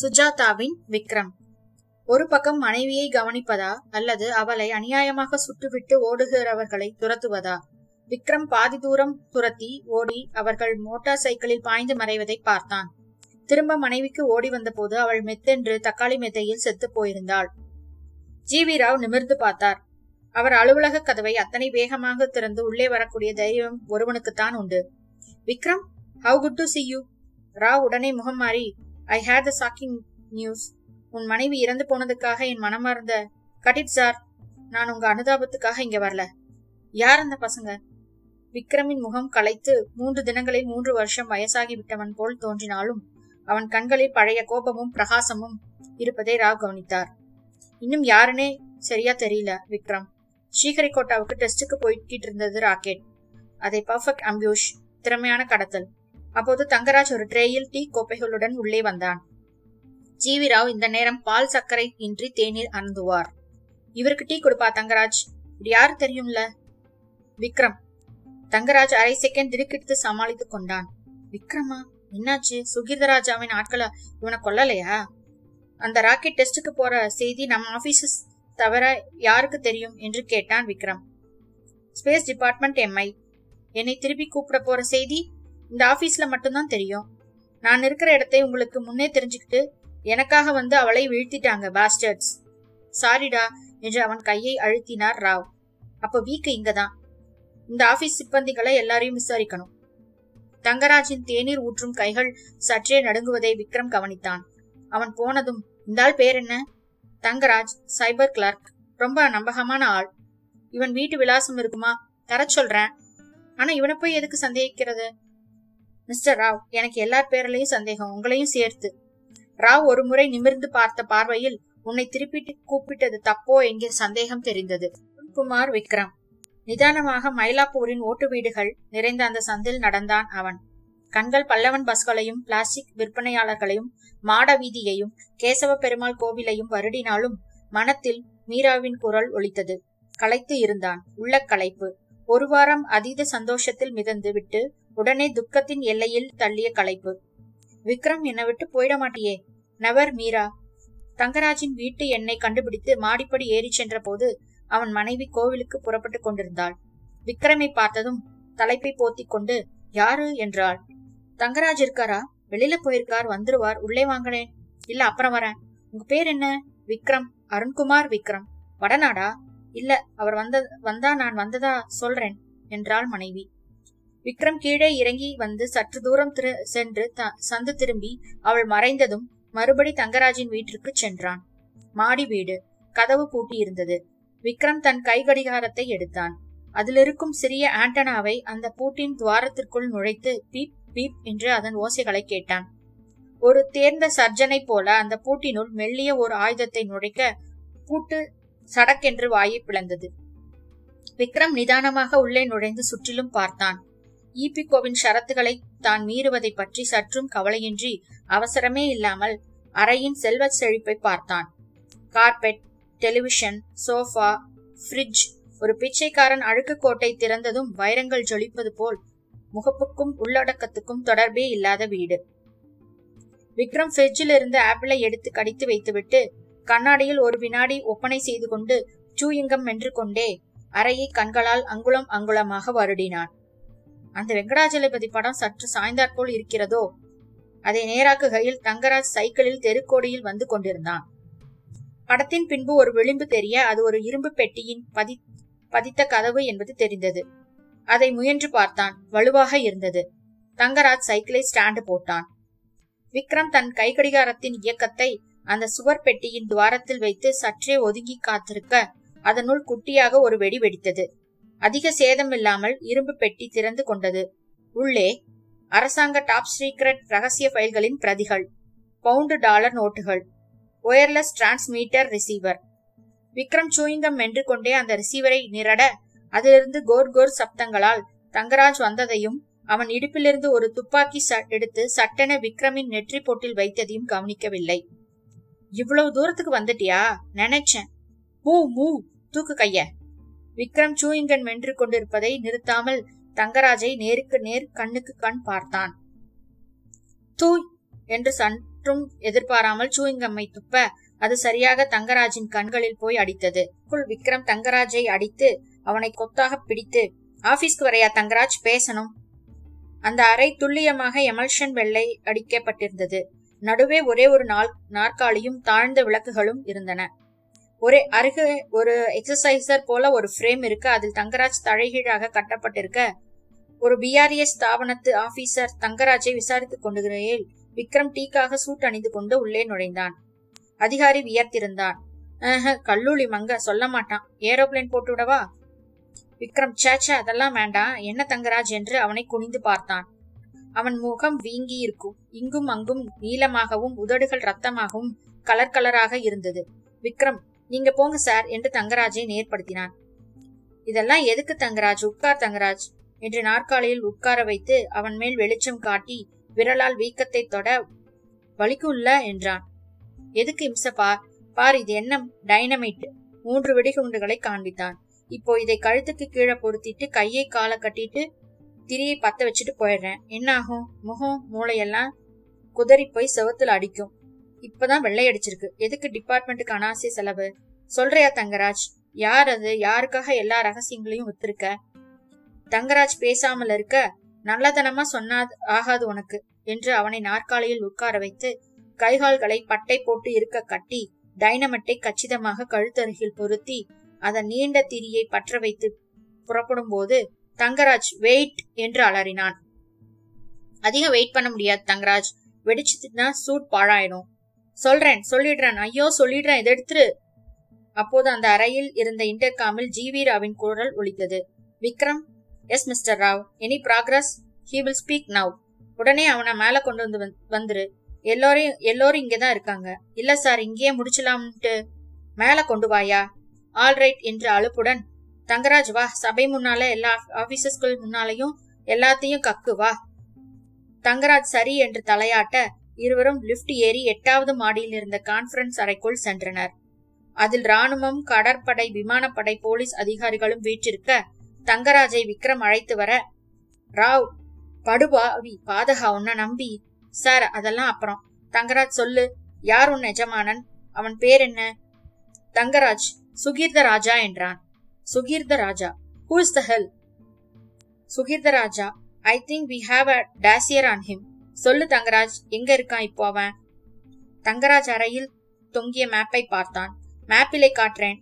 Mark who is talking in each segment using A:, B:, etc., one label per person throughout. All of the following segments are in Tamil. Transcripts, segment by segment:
A: சுஜாதாவின் விக்ரம். ஒரு பக்கம் மனைவியை கவனிப்பதா அல்லது அவளை அநியாயமாக சுட்டுவிட்டு ஓடுகிறவர்களை துரத்துவதா? விக்ரம் பாதி தூரம் துரத்தி ஓடி அவர்கள் மோட்டார் சைக்கிளில் பாய்ந்து மறைவதை பார்த்தான். திரும்ப மனைவிக்கு ஓடி வந்தபோது அவள் மெத்தென்று தக்காளி மெத்தையில் செத்து போயிருந்தாள். ஜி வி ராவ் நிமிர்ந்து பார்த்தார். அவர் அலுவலக கதவை அத்தனை வேகமாக திறந்து உள்ளே வரக்கூடிய தைரியம் ஒருவனுக்குத்தான் உண்டு. Vikram how good to see you Rao உடனே முகம் மாறி I hate the shocking news உன் மனைவி இறந்து போனதுக்காக என் மனமார்ந்த கட்டிட் சார் நான் உங்க அனுதாபத்துக்காக இங்க வரல. யார் அந்த பசங்க? விக்ரமின் முகம் களைத்து மூன்று தினங்களில் மூன்று வருஷம் வயசாகி விட்டவன் போல் தோன்றினாலும் அவன் கண்களில் பழைய கோபமும் பிரகாசமும் இருப்பதை ராவ் கவனித்தார். இன்னும் யாருன்னே சரியா தெரியல விக்ரம். ஸ்ரீஹரிகோட்டாவுக்கு டெஸ்டுக்கு போய்கிட்டு இருந்தது ராக்கெட். அதை பர்ஃபெக்ட் அம்பியூஷ் திறமையான கடத்தல். அப்போது தங்கராஜ் ஒரு ட்ரேயில் டீ கோப்பைகளுடன் உள்ளே வந்தான். ஜீவிராவ் இந்த நேரம் பால் சர்க்கரை இன்றி தேநீர் அருந்துவார். இவருக்கு டீ கொடுப்பா தங்கராஜ். இது யாரு தெரியும்ல? விக்ரம். தங்கராஜ் அரை செகண்ட் திடுக்கிட்டு சமாளித்துக் கொண்டான். விக்ரமா? என்னாச்சு? சுகீர்தராஜாவின் ஆட்களை இவனை கொல்லலையா? அந்த ராக்கெட் டெஸ்டுக்கு போற செய்தி நம்ம ஆபீஸ் தவிர யாருக்கு தெரியும் என்று கேட்டான் விக்ரம். Space department Mi. என்னை திருப்பி கூப்பிட போற செய்தி இந்த ஆபீஸ்ல மட்டும்தான் தெரியும். நான் இருக்கிற இடத்தை உங்களுக்கு முன்னே தெரிஞ்சுக்கிட்டு எனக்காக வந்து அவளை வீழ்த்திட்டாங்க பாஸ்டர்ட்ஸ் சாரிடா என்று அவன் கையை அழுத்தினார் ராவ். அப்ப வீக்கு இங்கதான். இந்த ஆபீஸ் சிப்பந்திகளை எல்லாரையும் விசாரிக்கணும். தங்கராஜின் தேநீர் ஊற்றும் கைகள் சற்றே நடுங்குவதை விக்ரம் கவனித்தான். அவன் போனதும் இந்த ஆள் பேர் என்ன? தங்கராஜ் சைபர் கிளார்க் ரொம்ப நம்பகமான ஆள். இவன் வீட்டு விலாசம் இருக்குமா? தர சொல்றேன். ஆனா இவனை போய் எதுக்கு சந்தேகிக்கிறது? மிஸ்டர் ராவ் எனக்கு எல்லார் பேர்லயும் சந்தேகம் உங்களையும் சேர்த்து. ராவ் ஒரு முறை நிமிர்ந்து பார்த்த பார்வையில் உன்னை திருப்பிட்டு கூப்பிட்டது தப்போ என்கிற சந்தேகம் தெரிந்தது. குமார் விக்ரம். நிதானமாக மயிலாப்பூரின் ஓட்டு வீடுகள் நிறைந்த அந்த சந்தில் நடந்தான் அவன். கண்கள் பல்லவன் பஸ்களையும் பிளாஸ்டிக் விற்பனையாளர்களையும் மாட வீதியையும் கேசவ பெருமாள் கோவிலையும் வருடினாலும் மனத்தில் மீராவின் குரல் ஒலித்தது. களைத்து இருந்தான். உள்ள களைப்பு. ஒரு வாரம் அதீத சந்தோஷத்தில் மிதந்து விட்டு உடனே துக்கத்தின் எல்லையில் தள்ளிய களைப்பு. விக்ரம் என்னை விட்டு போயிட மாட்டியே. நவர் மீரா. தங்கராஜின் வீட்டு எண்ணை கண்டுபிடித்து மாடிப்படி ஏறி சென்ற போது அவன் மனைவி கோவிலுக்கு புறப்பட்டு கொண்டிருந்தாள். விக்ரமை பார்த்ததும் தலைப்பை போத்திக் கொண்டு யாரு? என்றாள். தங்கராஜ் இருக்காரா? வெளியில போயிருக்கார் வந்துருவார் உள்ளே வாங்கினேன் இல்ல அப்புறம் வரேன். உங்க பேர் என்ன? விக்ரம் அருண்குமார் விக்ரம். வடநாடா? இல்ல அவர் வந்த வந்தா நான் வந்ததா சொல்றேன் என்றாள் மனைவி. விக்ரம் கீழே இறங்கி வந்து சற்று தூரம் திரு சென்று சந்து திரும்பி அவள் மறைந்ததும் மறுபடி தங்கராஜின் வீட்டிற்கு சென்றான். மாடி வீடு கதவு பூட்டி இருந்தது விக்ரம் தன் கை கடிகாரத்தை எடுத்தான். அதிலிருக்கும் சிறிய ஆண்டனாவை அந்த பூட்டின் துவாரத்திற்குள் நுழைத்து பீப் பீப் என்று அதன் ஓசைகளை கேட்டான். ஒரு தேர்ந்த சர்ஜனை போல அந்த பூட்டினுள் மெல்லிய ஒரு ஆயுதத்தை நுழைக்க பூட்டு சடக்கென்று வாயை பிளந்தது. விக்ரம் நிதானமாக உள்ளே நுழைந்து சுற்றிலும் பார்த்தான். ஈபிகோவின் ஷரத்துகளை தான் மீறுவதை பற்றி சற்றும் கவலையின்றி அவசரமே இல்லாமல் அறையின் செல்வ செழிப்பை பார்த்தான். கார்பெட் டெலிவிஷன் சோஃபா ஃப்ரிட்ஜ் ஒரு பிச்சைக்காரன் அழுக்கு கோட்டை திறந்ததும் வைரங்கள் ஜொலிப்பது போல் முகப்புக்கும் உள்ளடக்கத்துக்கும் தொடர்பே இல்லாத வீடு. விக்ரம் ஃப்ரிட்ஜில் இருந்து ஆப்பிளை எடுத்து கடித்து வைத்துவிட்டு கண்ணாடியில் ஒரு வினாடி ஒப்பனை செய்து கொண்டு சூயிங்கம் வென்று கொண்டே அறையை கண்களால் அங்குலம் அங்குலமாக வருடினான். அந்த வெங்கடாஜலபதி படம் சற்று சாய்ந்தாற்போல் இருக்கிறதோ? அதை நேராக்குகையில் தங்கராஜ் சைக்கிளில் தெருக்கோடியில் வந்து கொண்டிருந்தான். படத்தின் பின்பு ஒரு விளிம்பு தெரிய அது ஒரு இரும்பு பெட்டியின் பதி பதித்த கதவு என்பது தெரிந்தது. அதை முயன்று பார்த்தான். வலுவாக இருந்தது. தங்கராஜ் சைக்கிளை ஸ்டாண்டு போட்டான். விக்ரம் தன் கைகடிகாரத்தின் இயக்கத்தை அந்த சுவர் பெட்டியின் துவாரத்தில் வைத்து சற்றே ஒதுங்கி காத்திருக்க அதனுள் குட்டியாக ஒரு வெடி வெடித்தது. அதிக சேதம் இல்லாமல் இரும்பு பெட்டி திறந்து கொண்டது. உள்ளே அரசாங்க டாப் சீக்ரெட் ரகசிய ஃபைல்களின் பிரதிகள் பவுண்டு டாலர் நோட்டுகள் wireless transmitter receiver. Vikram chewing gum மென்று கொண்டே அந்த ரிசீவரை நிரட அதிலிருந்து கோர் கோர் சப்தங்களால் தங்கராஜ் வந்ததையும் அவன் இடுப்பிலிருந்து ஒரு துப்பாக்கி எடுத்து சட்டென விக்ரமின் நெற்றி போட்டில் வைத்ததையும் கவனிக்கவில்லை. இவ்வளவு தூரத்துக்கு வந்துட்டியா? நினைச்சேன். மூ மூ தூக்கு கைய. விக்ரம் சூயிங்கன் மென்று கொண்டிருப்பதை நிறுத்தாமல் தங்கராஜை நேருக்கு நேர் கண்ணுக்கு கண் பார்த்தான். தூய் என்று சற்றும் எதிர்பாராமல் சூயிங்கம்மை துப்ப அது சரியாக தங்கராஜின் கண்களில் போய் அடித்தது. குள் விக்ரம் தங்கராஜை அடித்து அவனை கொத்தாக பிடித்து ஆபீஸ்க்கு வரையா தங்கராஜ்? பேசணும். அந்த அறை துல்லியமாக எமல்ஷன் வெள்ளை அடிக்கப்பட்டிருந்தது. நடுவே ஒரே ஒரு நாள் நாற்காலியும் தாழ்ந்த விளக்குகளும் இருந்தன. ஒரே அருகே ஒரு எக்ஸசைசர் போல ஒரு ஃப்ரேம் இருக்கு. அதில் தங்கராஜ் தலைகீழாக கட்டப்பட்டிருக்க ஒரு பிஆர்எஸ் ஸ்தாபனத்து ஆபீசர் தங்கராஜை விசாரித்துக் கொண்டிருக்கையில் விக்ரம் டீக்காக சூட் அணிந்து கொண்டு உள்ளே நுழைந்தான். அதிகாரி வியர்த்திருந்தான். கல்லூலி மங்க சொல்ல மாட்டான். ஏரோப்ளேன் போட்டு விடவா? விக்ரம் சேச்ச அதெல்லாம் வேண்டாம். என்ன தங்கராஜ்? என்று அவனை குனிந்து பார்த்தான். அவன் முகம் வீங்கி இருக்கும் இங்கும் அங்கும் நீளமாகவும் உதடுகள் ரத்தமாகவும் கலர் கலராக இருந்தது. விக்ரம் நீங்க போங்க சார் என்று தங்கராஜை நேர்படுத்தினான். இதெல்லாம் எதுக்கு தங்கராஜ்? உட்கார் தங்கராஜ் என்று நாற்காலியில் உட்கார வைத்து அவன் மேல் வெளிச்சம் காட்டி விரலால் வீக்கத்தை தொட வலிக்கும்ல என்றான். எதுக்கு இம்சப்பா பார் இது என்ன டைனமைட் மூன்று வெடிகுண்டுகளை காண்பித்தான். இப்போ இதை கழுத்துக்கு கீழே பொருத்திட்டு கையை காலை கட்டிட்டு திரியை பத்த வச்சுட்டு போயிடுறேன். என்ன ஆகும் முகம் மூளையெல்லாம் குதறி போய் செவத்துல அடிக்கும். இப்பதான் வெள்ளை அடிச்சிருக்கு. எதுக்கு டிபார்ட்மெண்ட்டுக்கு அனாவசிய செலவு? சொல்றியா தங்கராஜ்? யார் அது? யாருக்காக எல்லா ரகசியங்களையும் ஒத்துருக்க? தங்கராஜ் பேசாமல் இருக்க நல்லதனமா சொன்னா ஆகாது உனக்கு என்று அவனை நாற்காலியில் உட்கார வைத்து கைகால்களை பட்டை போட்டு இருக்க கட்டி டைனமட்டை கச்சிதமாக கழுத்தருகில் பொருத்தி அதன் நீண்ட திரியை பற்ற வைத்து புறப்படும் போது தங்கராஜ் வெயிட் என்று அலறினான். அதிகம் வெயிட் பண்ண முடியாது தங்கராஜ். வெடிச்சுட்டுனா சூட் பாழாயிடும். சொல்றேன் சொல்லிடுறேன் ஐயோ சொல்லிடுறேன் இதை எடுத்துரு. அப்போது அந்த அறையில் இருந்த இன்டர்காமில் ஜிவி ராவின் குரல் ஒலித்தது. Vikram. Yes Mister Rao any progress he will speak now உடனே அவனை மேல கொண்டு வந்து வந்துரு. எல்லோரையும் எல்லோரும் இங்கே தான் இருக்காங்க. இல்ல சார் இங்கேயே முடிச்சலாம்ட்டு. மேல கொண்டு வாயா? ஆல்ரைட் என்று அழுப்புடன் தங்கராஜ் வா. சபை முன்னால எல்லா ஆபீசஸ்கள் முன்னாலையும் எல்லாத்தையும் கக்கு வா. தங்கராஜ் சரி என்று தலையாட்ட இருவரும் லிப்ட் ஏறி எட்டாவது மாடியில் இருந்த கான்பரன்ஸ் அறைக்குள் சென்றனர். அதில் ராணுவம் கடற்படை விமானப்படை போலீஸ் அதிகாரிகளும் வீற்றிருக்க தங்கராஜை விக்ரம் அழைத்து வர ராவ் படுபாவி பாதகா உன்ன நம்பி. சார் அதெல்லாம் அப்புறம். தங்கராஜ் சொல்லு. யார் உன் எஜமானன்? அவன் பேர் என்ன? தங்கராஜ் சுகீர்த ராஜா என்றான். Sugeertha Raja who is the hell Sugeertha Raja I think we have a dossier on him சொல்லு தங்கராஜ். எங்க இருக்கான் இப்போ அவன்? தங்கராஜ் அறையில் தொங்கிய மேப்பை பார்த்தான். மேப்பிலை காட்டுறேன்.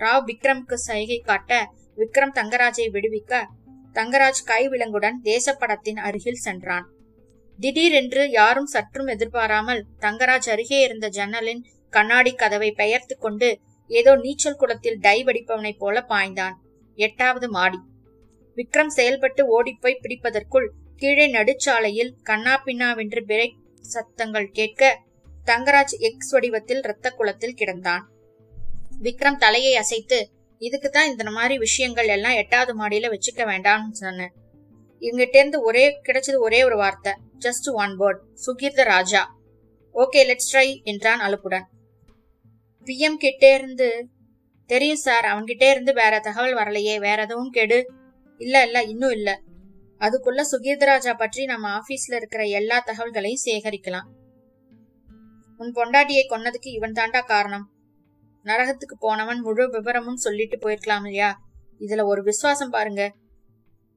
A: ராவ் விக்ரம்க்கு சைகை காட்ட விக்ரம் தங்கராஜை விடுவிக்க தங்கராஜ் கை விலங்குடன் தேசப்படத்தின் அருகில் சென்றான். திடீரென்று யாரும் சற்றும் எதிர்பாராமல் தங்கராஜ் அருகே இருந்த ஜன்னலின் கண்ணாடி கதவை பெயர்த்து கொண்டு ஏதோ நீச்சல் குளத்தில் டைவ் அடிப்பவனைப் போல பாய்ந்தான். எட்டாவது மாடி. விக்ரம் செயல்பட்டு ஓடிப்போய் பிடிப்பதற்குள் கீழே நடுச்சாலையில் கண்ணா பின்னாவென்று பிரேக் சத்தங்கள் கேட்க தங்கராஜ் எக்ஸ் வடிவத்தில் இரத்த குளத்தில் கிடந்தான். விக்ரம் தலையை அசைத்து இதுக்கு தான் இந்த மாதிரி விஷயங்கள் எல்லாம் எட்டாவது மாடியில வச்சுக்க வேண்டாம்னு சொன்னேன் இவங்கிட்ட இருந்து ஒரே கிடைச்சது ஒரே ஒரு வார்த்தை just one word Sukirtha Raja. Okay let's try என்றான் அலுப்புடன். பிஎம் கிட்டே இருந்து தெரியும் சார். அவன்கிட்டே இருந்து வேற தகவல் வரலையே. வேற எதுவும் கெடு? இல்ல இல்ல இன்னும் இல்ல. அதுக்குள்ள சுகீர்தராஜா பற்றி நம்ம ஆபீஸ்ல இருக்கிற எல்லா தகவல்களையும் சேகரிக்கலாம். உன் பொண்டாட்டியை கொன்னதுக்கு இவன் தாண்டா காரணம். நரகத்துக்கு போனவன் முழு விவரமும் சொல்லிட்டு போயிருக்கலாம் இல்லையா? இதுல ஒரு விசுவாசம் பாருங்க.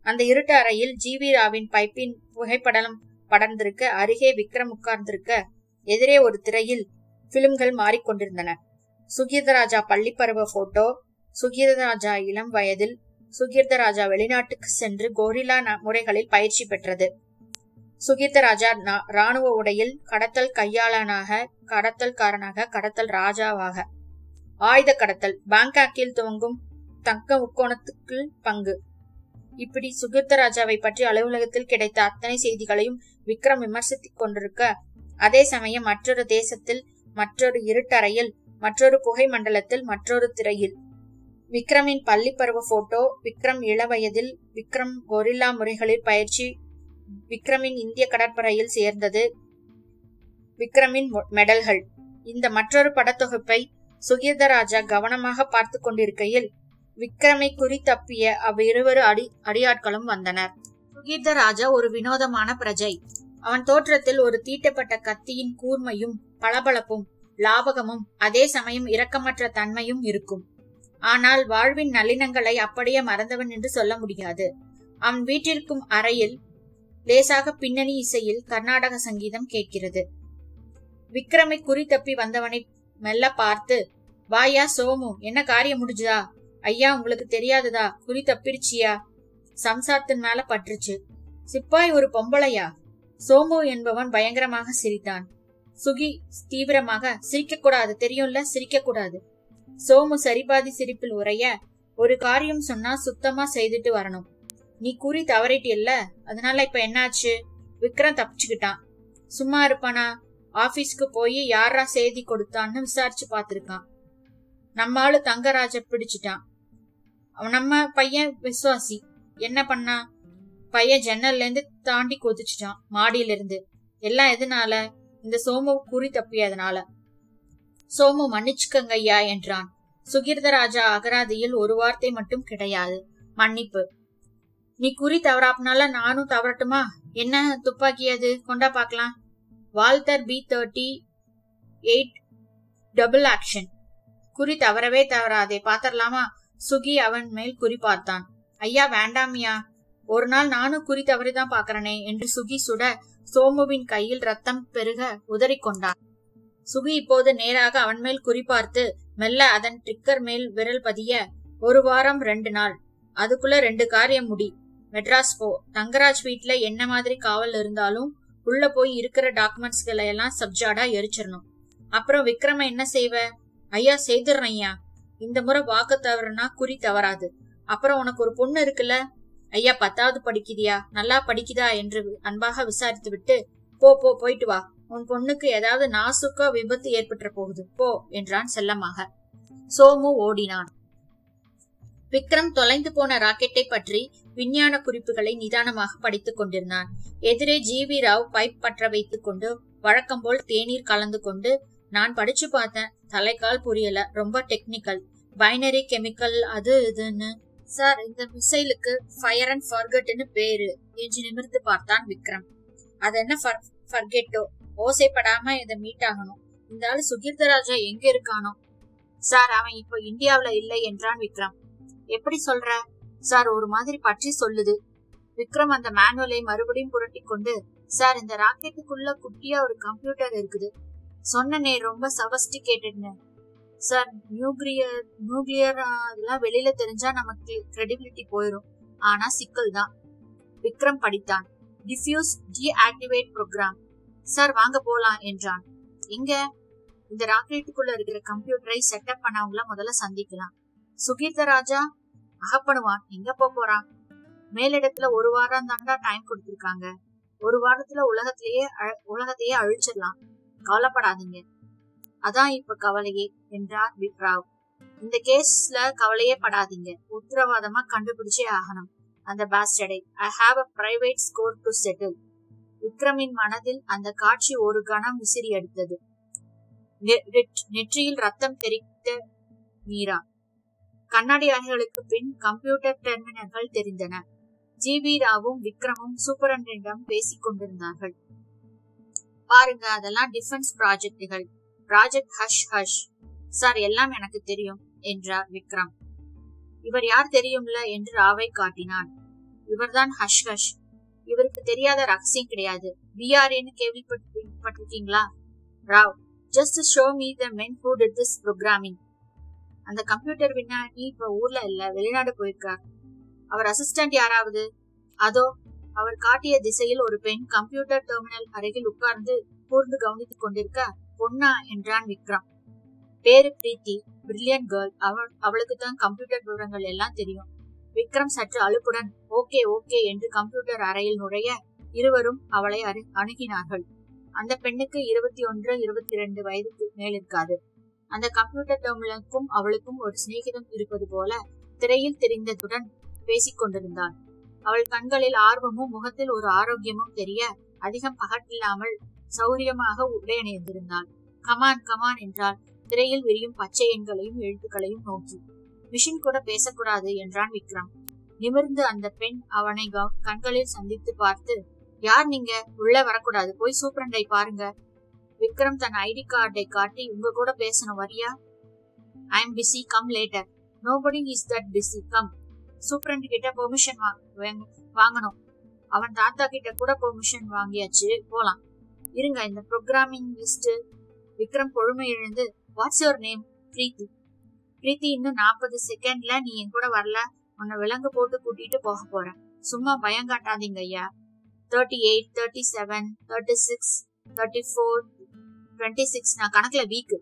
A: அந்த இருட்டு அறையில் ஜிவி ராவின் பைப்பின் புகைப்படம் படர்ந்திருக்க அருகே விக்ரம் உட்கார்ந்திருக்க எதிரே ஒரு திரையில் பிலிம்கள் மாறிக்கொண்டிருந்தன. சுகீர்தராஜா பள்ளிப்பருவ போட்டோ சுகீர்தராஜா இளம் வயதில் சுகீர்தராஜா வெளிநாட்டுக்கு சென்று கோரிலா முறைகளில் பயிற்சி பெற்றது. சுகீர்தராஜா ராணுவ உடையில் கடத்தல் கையாளனாக கடத்தல்காரனாக கடத்தல் ராஜாவாக. ஆயுத கடத்தல் பாங்காக்கில் துவங்கும் தங்க முக்கோணத்துக்கு பங்கு. இப்படி சுகீர்தராஜாவை பற்றி அலுவலகத்தில் கிடைத்த அத்தனை செய்திகளையும் விக்ரம் விமர்சித்துக் கொண்டிருக்க அதே சமயம் மற்றொரு தேசத்தில் மற்றொரு இருட்டறையில் மற்றொரு புகை மண்டலத்தில் மற்றொரு திரையில். விக்ரமின் பள்ளி பருவ போட்டோ விக்ரம் இளவயதில் விக்ரம் கொரில்லா முறைகளில் பயிற்சி விக்ரமின் இந்திய கடற்படையில் சேர்ந்தது விக்ரமின் மெடல்கள் இந்த மற்றொரு படத்தொகுப்பை சுகீர்தராஜா கவனமாக பார்த்து கொண்டிருக்கையில் விக்ரமை குறி தப்பிய அவ்விருவரு அடி அடியாட்களும் வந்தனர். சுகீர்தராஜா ஒரு வினோதமான பிரஜை. அவன் தோற்றத்தில் ஒரு தீட்டப்பட்ட கத்தியின் கூர்மையும் பளபளப்பும் லாபகமும் அதே சமயம் இரக்கமற்ற தன்மையும் இருக்கும். ஆனால் வாழ்வின் நளினங்களை அப்படியே மறந்தவன் என்று சொல்ல முடியாது. அவன் வீட்டிற்கும் அறையில் லேசாக பின்னணி இசையில் கர்நாடக சங்கீதம் கேட்கிறது. விக்ரமை குறி தப்பி வந்தவனை மெல்ல பார்த்து வாயா சோமு என்ன காரியம் முடிஞ்சுதா? ஐயா உங்களுக்கு தெரியாததா? குறி தப்பிருச்சியா? சம்சாரத்தின் மேல பற்றுச்சு சிப்பாய் ஒரு பொம்பளையா? சோமு என்பவன் பயங்கரமாக சிரித்தான். சுகி தீவிரமாக சிரிக்க கூடாது தெரியும்ல? சிரிக்க கூடாது சோமு சரிபாதி சிரிப்பில் உரைய ஒரு காரியம் சொன்னா சுத்தமா செய்துட்டு வரணும். நீ கூறி தவறிட்டியல்ல? அதனால இப்ப என்னாச்சு? விக்ரம் தப்பிச்சுக்கிட்டான். சும்மா இருப்பானா? ஆபீஸ்க்கு போய் யாரா செய்தி கொடுத்தான்னு விசாரிச்சு பாத்திருக்கான் நம்ம ஆளு தங்கராஜ பிடிச்சிட்டான். அவன் நம்ம பையன் விசுவாசி என்ன பண்ணா? பையன் ஜன்னல்ல இருந்து தாண்டி கொதிச்சிட்டான் மாடியில இருந்து எல்லாம் எதனால? இந்த சோமு குறி தப்பியதனால. சோமு மன்னிச்சுக்கங்க ஐயா என்றான் சுகிர்தராஜா அகராதியில் ஒரு வார்த்தை மட்டும் கிடையாது. மன்னிப்பு. நீ குறி தவறாப்னால நானும் தவறட்டுமா? என்ன துப்பாக்கி அது? கொண்டா பாக்கலாம். Walther P thirty eight double action. குறி தவறவே தவறாதே. பாத்தரலாமா? சுகி அவன் மேல் குறி பார்த்தான். ஐயா வேண்டாமியா ஒரு நாள் நானும் குறி தவறிதான் பாக்குறனே என்று சுகி சுட சோமுவின் கையில் ரத்தம் பெருக உதறிக்கொண்டான். சுகி இப்போது நேராக அவன் மேல் குறிபார்த்து மெல்ல அதன் ட்ரிக்கர் மேல் விரல் பதிய ஒரு வாரம் ரெண்டு நாள். அதுக்குள்ள ரெண்டு காரியம் முடி. மெட்ராஸ் போ. தங்கராஜ் வீட்ல என்ன மாதிரி காவல் இருந்தாலும் உள்ள போய் இருக்கிற டாக்குமெண்ட்ஸ்களை எல்லாம் சப்ஜாடா எரிச்சிடணும் அப்புறம் விக்ரம என்ன செய்வ? ஐயா செய்திடுறேன் ஐயா. இந்த முறை வாக்கு தவறுனா குறி தவறாது. அப்புறம் உனக்கு ஒரு பொண்ணு இருக்குல்ல ஐயா பத்தாவது படிக்குதியா நல்லா படிக்குதா? என்று அன்பாக விசாரித்து விட்டு போ போ போயிட்டு வா. உன் பொண்ணுக்கு ஏதாவது நாசுக்கா விபத்து ஏற்பட்டுற போகுது. போ என்றான் செல்லமாக. சோமு ஓடினான். விக்ரம் தொலைந்து போன ராக்கெட்டை பற்றி விஞ்ஞான குறிப்புகளை நிதானமாக படித்துக் கொண்டிருந்தான். எதிரே ஜி வி ராவ் பைப் பற்ற வைத்துக் கொண்டு வழக்கம் போல் தேநீர் கலந்து கொண்டு நான் படிச்சு பார்த்தேன். தலைக்கால் புரியல. ரொம்ப டெக்னிக்கல். பைனரி கெமிக்கல் அது இதுன்னு சார் இந்த மிசைலுக்கு ஃபயர் அண்ட் ஃபர்கட்னு பேரு. என்று நிமிர்ந்து பார்த்தான் விக்ரம். அது என்ன ஃபர்கெட்டோ ஓசைப்படாம இதை மீட் ஆகணும். இந்த ஆளு சுகீர்தராஜா எங்க இருக்கானோ? சார் அவன் இப்போ இந்தியாவில் இல்லை என்றான் விக்ரம். எப்படி சொல்ற? சார் ஒரு மாதிரி பற்றி சொல்லுது. விக்ரம் அந்த மேனுவலை மறுபடியும் புரட்டி கொண்டு சார் இந்த ராக்கெட்டுக்குள்ள குட்டியா ஒரு கம்ப்யூட்டர் இருக்குது. சொன்னனே ரொம்ப சவஸ்டிகேட்டட்னு சார் நியூக்ளியர் நியூக்ளியர் அதெல்லாம் வெளியில தெரிஞ்சா நமக்கு கிரெடிபிலிட்டி போயிடும் ஆனா சிக்கல் தான். விக்ரம் படித்தான். டிஃப்யூஸ் டீஆக்டிவேட் ப்ரோக்ராம் சார் வாங்க போலாம் என்றான். எங்க? இந்த ராக்கெட்டுக்குள்ள இருக்கிற கம்ப்யூட்டரை செட்டப் பண்ணவங்கள முதல்ல சந்திக்கலாம். சுகீர்த்த ராஜா அகப்படுவான் எங்க போக போறான்? மேலிடத்துல ஒரு வாரம் தாண்டா டைம் கொடுத்திருக்காங்க. ஒரு வாரத்துல உலகத்திலேயே உலகத்தையே அழிச்சிடலாம். கவலைப்படாதீங்க. அதான் இப்ப கவலையே என்றார் விப்ராவ். இந்த கேஸ்ல கவலையே படாதீங்க. உத்தரவாதமா கண்டுபிடிச்சே ஆகணும் அந்த பாஸ்டடை I have a private score to settle விக்ரமின் மனதில் அந்த காட்சி ஒரு கணம் விசிறி அடித்தது. நெற்றியில் ரத்தம் தெரித்த மீரா. கண்ணாடி அறைகளுக்கு பின் கம்ப்யூட்டர் டெர்மினல்கள் தெரிந்தன. ஜி வி ராவும் விக்ரமும் சூப்பரண்டிடம் பேசிக் கொண்டிருந்தார்கள். பாருங்க அதெல்லாம் டிஃபென்ஸ் ப்ராஜெக்டுகள் ராஜத் ஹஷ் ஹஷ் சார் எல்லாம் எனக்கு தெரியும் என்றார் விக்ரம். இவர் யார் தெரியும்ல? என்று ராவை காட்டினான். இவர்தான் ஹஷ் ஹஷ் இவருக்கு தெரியாத ரகசியம் கிடையாது. பிஆர்ஏன்னு கேள்விப்பட்டிருக்கீங்களா? Rao just show me the men who did this programming அந்த கம்ப்யூட்டர் விஞ்ஞானி இப்ப ஊர்ல இல்ல வெளிநாடு போயிருக்கார். அவர் அசிஸ்டன்ட் யாராவது? அதோ அவர் காட்டிய திசையில் ஒரு பெண் கம்ப்யூட்டர் டெர்மினல் அருகில் உட்கார்ந்து கூர்ந்து கவனித்துக் கொண்டிருக்க? பொண்ணா என்றான் விக்ரம். பேரு பிரீத்தி பிரில்லியன் கேர்ள் அவள் அவளுக்கு தான் கம்ப்யூட்டர் விவரங்கள் எல்லாம் தெரியும். விக்ரம் சற்று அலுப்புடன் ஓகே ஓகே என்று கம்ப்யூட்டர் அறையில் நுழைய இருவரும் அவளை அணுகினார்கள். அந்த பெண்ணுக்கு இருபத்தி ஒன்று இருபத்தி இரண்டு வயதுக்கு மேல் இருக்காது அந்த கம்ப்யூட்டர் டெர்மினலுக்கும் அவளுக்கும் ஒரு சிநேகிதம் இருப்பது போல திரையில் தெரிந்ததுடன் பேசிக் கொண்டிருந்தாள் அவள் கண்களில் ஆர்வமும் முகத்தில் ஒரு ஆரோக்கியமும் தெரிய அதிகம் பகட்டில்லாமல் சௌரியமாக உடையணிந்திருந்தாள் கமான் கமான் என்றால் திரையில் விரியும் பச்சை எண்களையும் எழுத்துக்களையும் நோக்கி. மிஷின் கூட பேசக்கூடாது என்றான் விக்ரம். நிமிர்ந்து அந்த பெண் அவனை கண்களில் சந்தித்து பார்த்து யார் நீங்க? உள்ள வரக்கூடாது. போய் சூப்பரண்டை பாருங்க. விக்ரம் தன் ஐடி கார்டை காட்டி உங்க கூட பேசணும் வரியா? I am busy come later nobody is that busy come superintendent கிட்ட பெர்மிஷன் வாங்கணும். அவன் தாத்தா கிட்ட கூட பெர்மிஷன் வாங்கியாச்சு. போலாம். இருங்க இந்த ப்ரோக்ராமிங் லிஸ்ட் விக்ரம் பொறுமை எழுந்து what's your name Preethi. Preethi இன்னும் நாற்பது செகண்ட்ல நீ என் கூட வரல. உன்னை விலங்கு போட்டு கூட்டிட்டு போக போறேன். சும்மா பயம் காட்டாதீங்க ஐயா. Thirty eight thirty seven thirty six thirty four twenty six நான் கணக்குல வீக்கு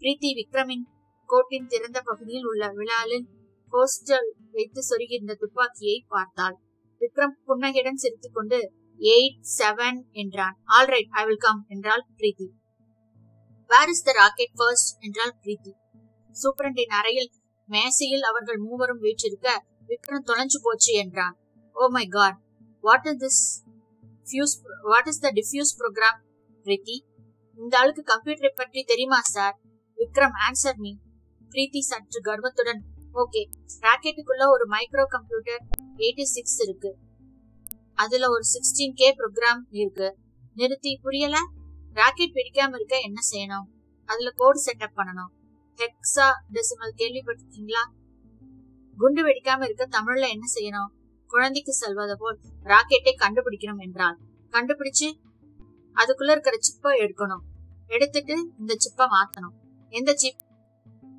A: பிரீத்தி விக்ரமின் கோட்டின் திறந்த பகுதியில் உள்ள விழாலில் ஹோஸ்டல் வைத்து சொருகியிருந்த துப்பாக்கியை பார்த்தாள். விக்ரம் புன்னகையுடன் சிரித்துக்கொண்டு எயிட் செவன் என்றான். All right I will come என்றாள் Preethi. Where is the rocket first என்றாள் பிரீத்தி. சூப்பரண்டின் அறையில் மேசையில் அவர்கள் மூவரும் வீற்றிருக்க விக்ரம் தொலைஞ்சு போச்சு என்றான். ஓ my God what is this fuse what is the defuse program Preethi இந்த ஆளுக்கு கம்ப்யூட்டரை பற்றி தெரியுமா sir Vikram answer me Preethi சற்று கர்வத்துடன் ஓகே ராக்கெட்டுக்குள்ள ஒரு மைக்ரோ கம்ப்யூட்டர் எயிட்டி சிக்ஸ் இருக்கு. அதுல ஒரு சிக்ஸ்டீன் கே ப்ரோக்ராம் இருக்கு. நிறுத்தி புரியல? ராக்கெட் பிடிக்காம இருக்க என்ன செய்யணும்? அதுல கோடு செட்டப் பண்ணணும். ஹெக்ஸா டெசிமல் கேள்விப்பட்டிருக்கீங்களா? குண்டு வெடிக்காம இருக்க தமிழ்ல என்ன செய்யணும்? குழந்தைக்கு செல்வதை போல் ராக்கெட்டை கண்டுபிடிக்கணும் என்றால் கண்டுபிடிச்சு அதுக்குள்ள இருக்கிற சிப்பை எடுக்கணும். எடுத்துட்டு இந்த சிப்பை மாத்தணும். எந்த சிப்?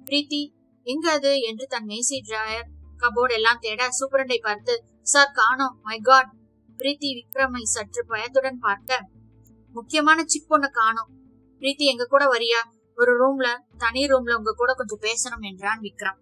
A: பிரீத்தி எங்க அது? என்று தன் மேசி டிராயர் கபோர்ட் எல்லாம் தேட சூப்பரண்டை பார்த்து சார் காணோம். மை காட் பிரீத்தி விக்ரமை சற்று பயத்துடன் பார்க்க முக்கியமான சிப் ஒண்ணு காணும். பிரீத்தி எங்க கூட வரியா? ஒரு ரூம்ல தனி ரூம்ல உங்க கூட கொஞ்சம் பேசணும் என்றான் விக்ரம்.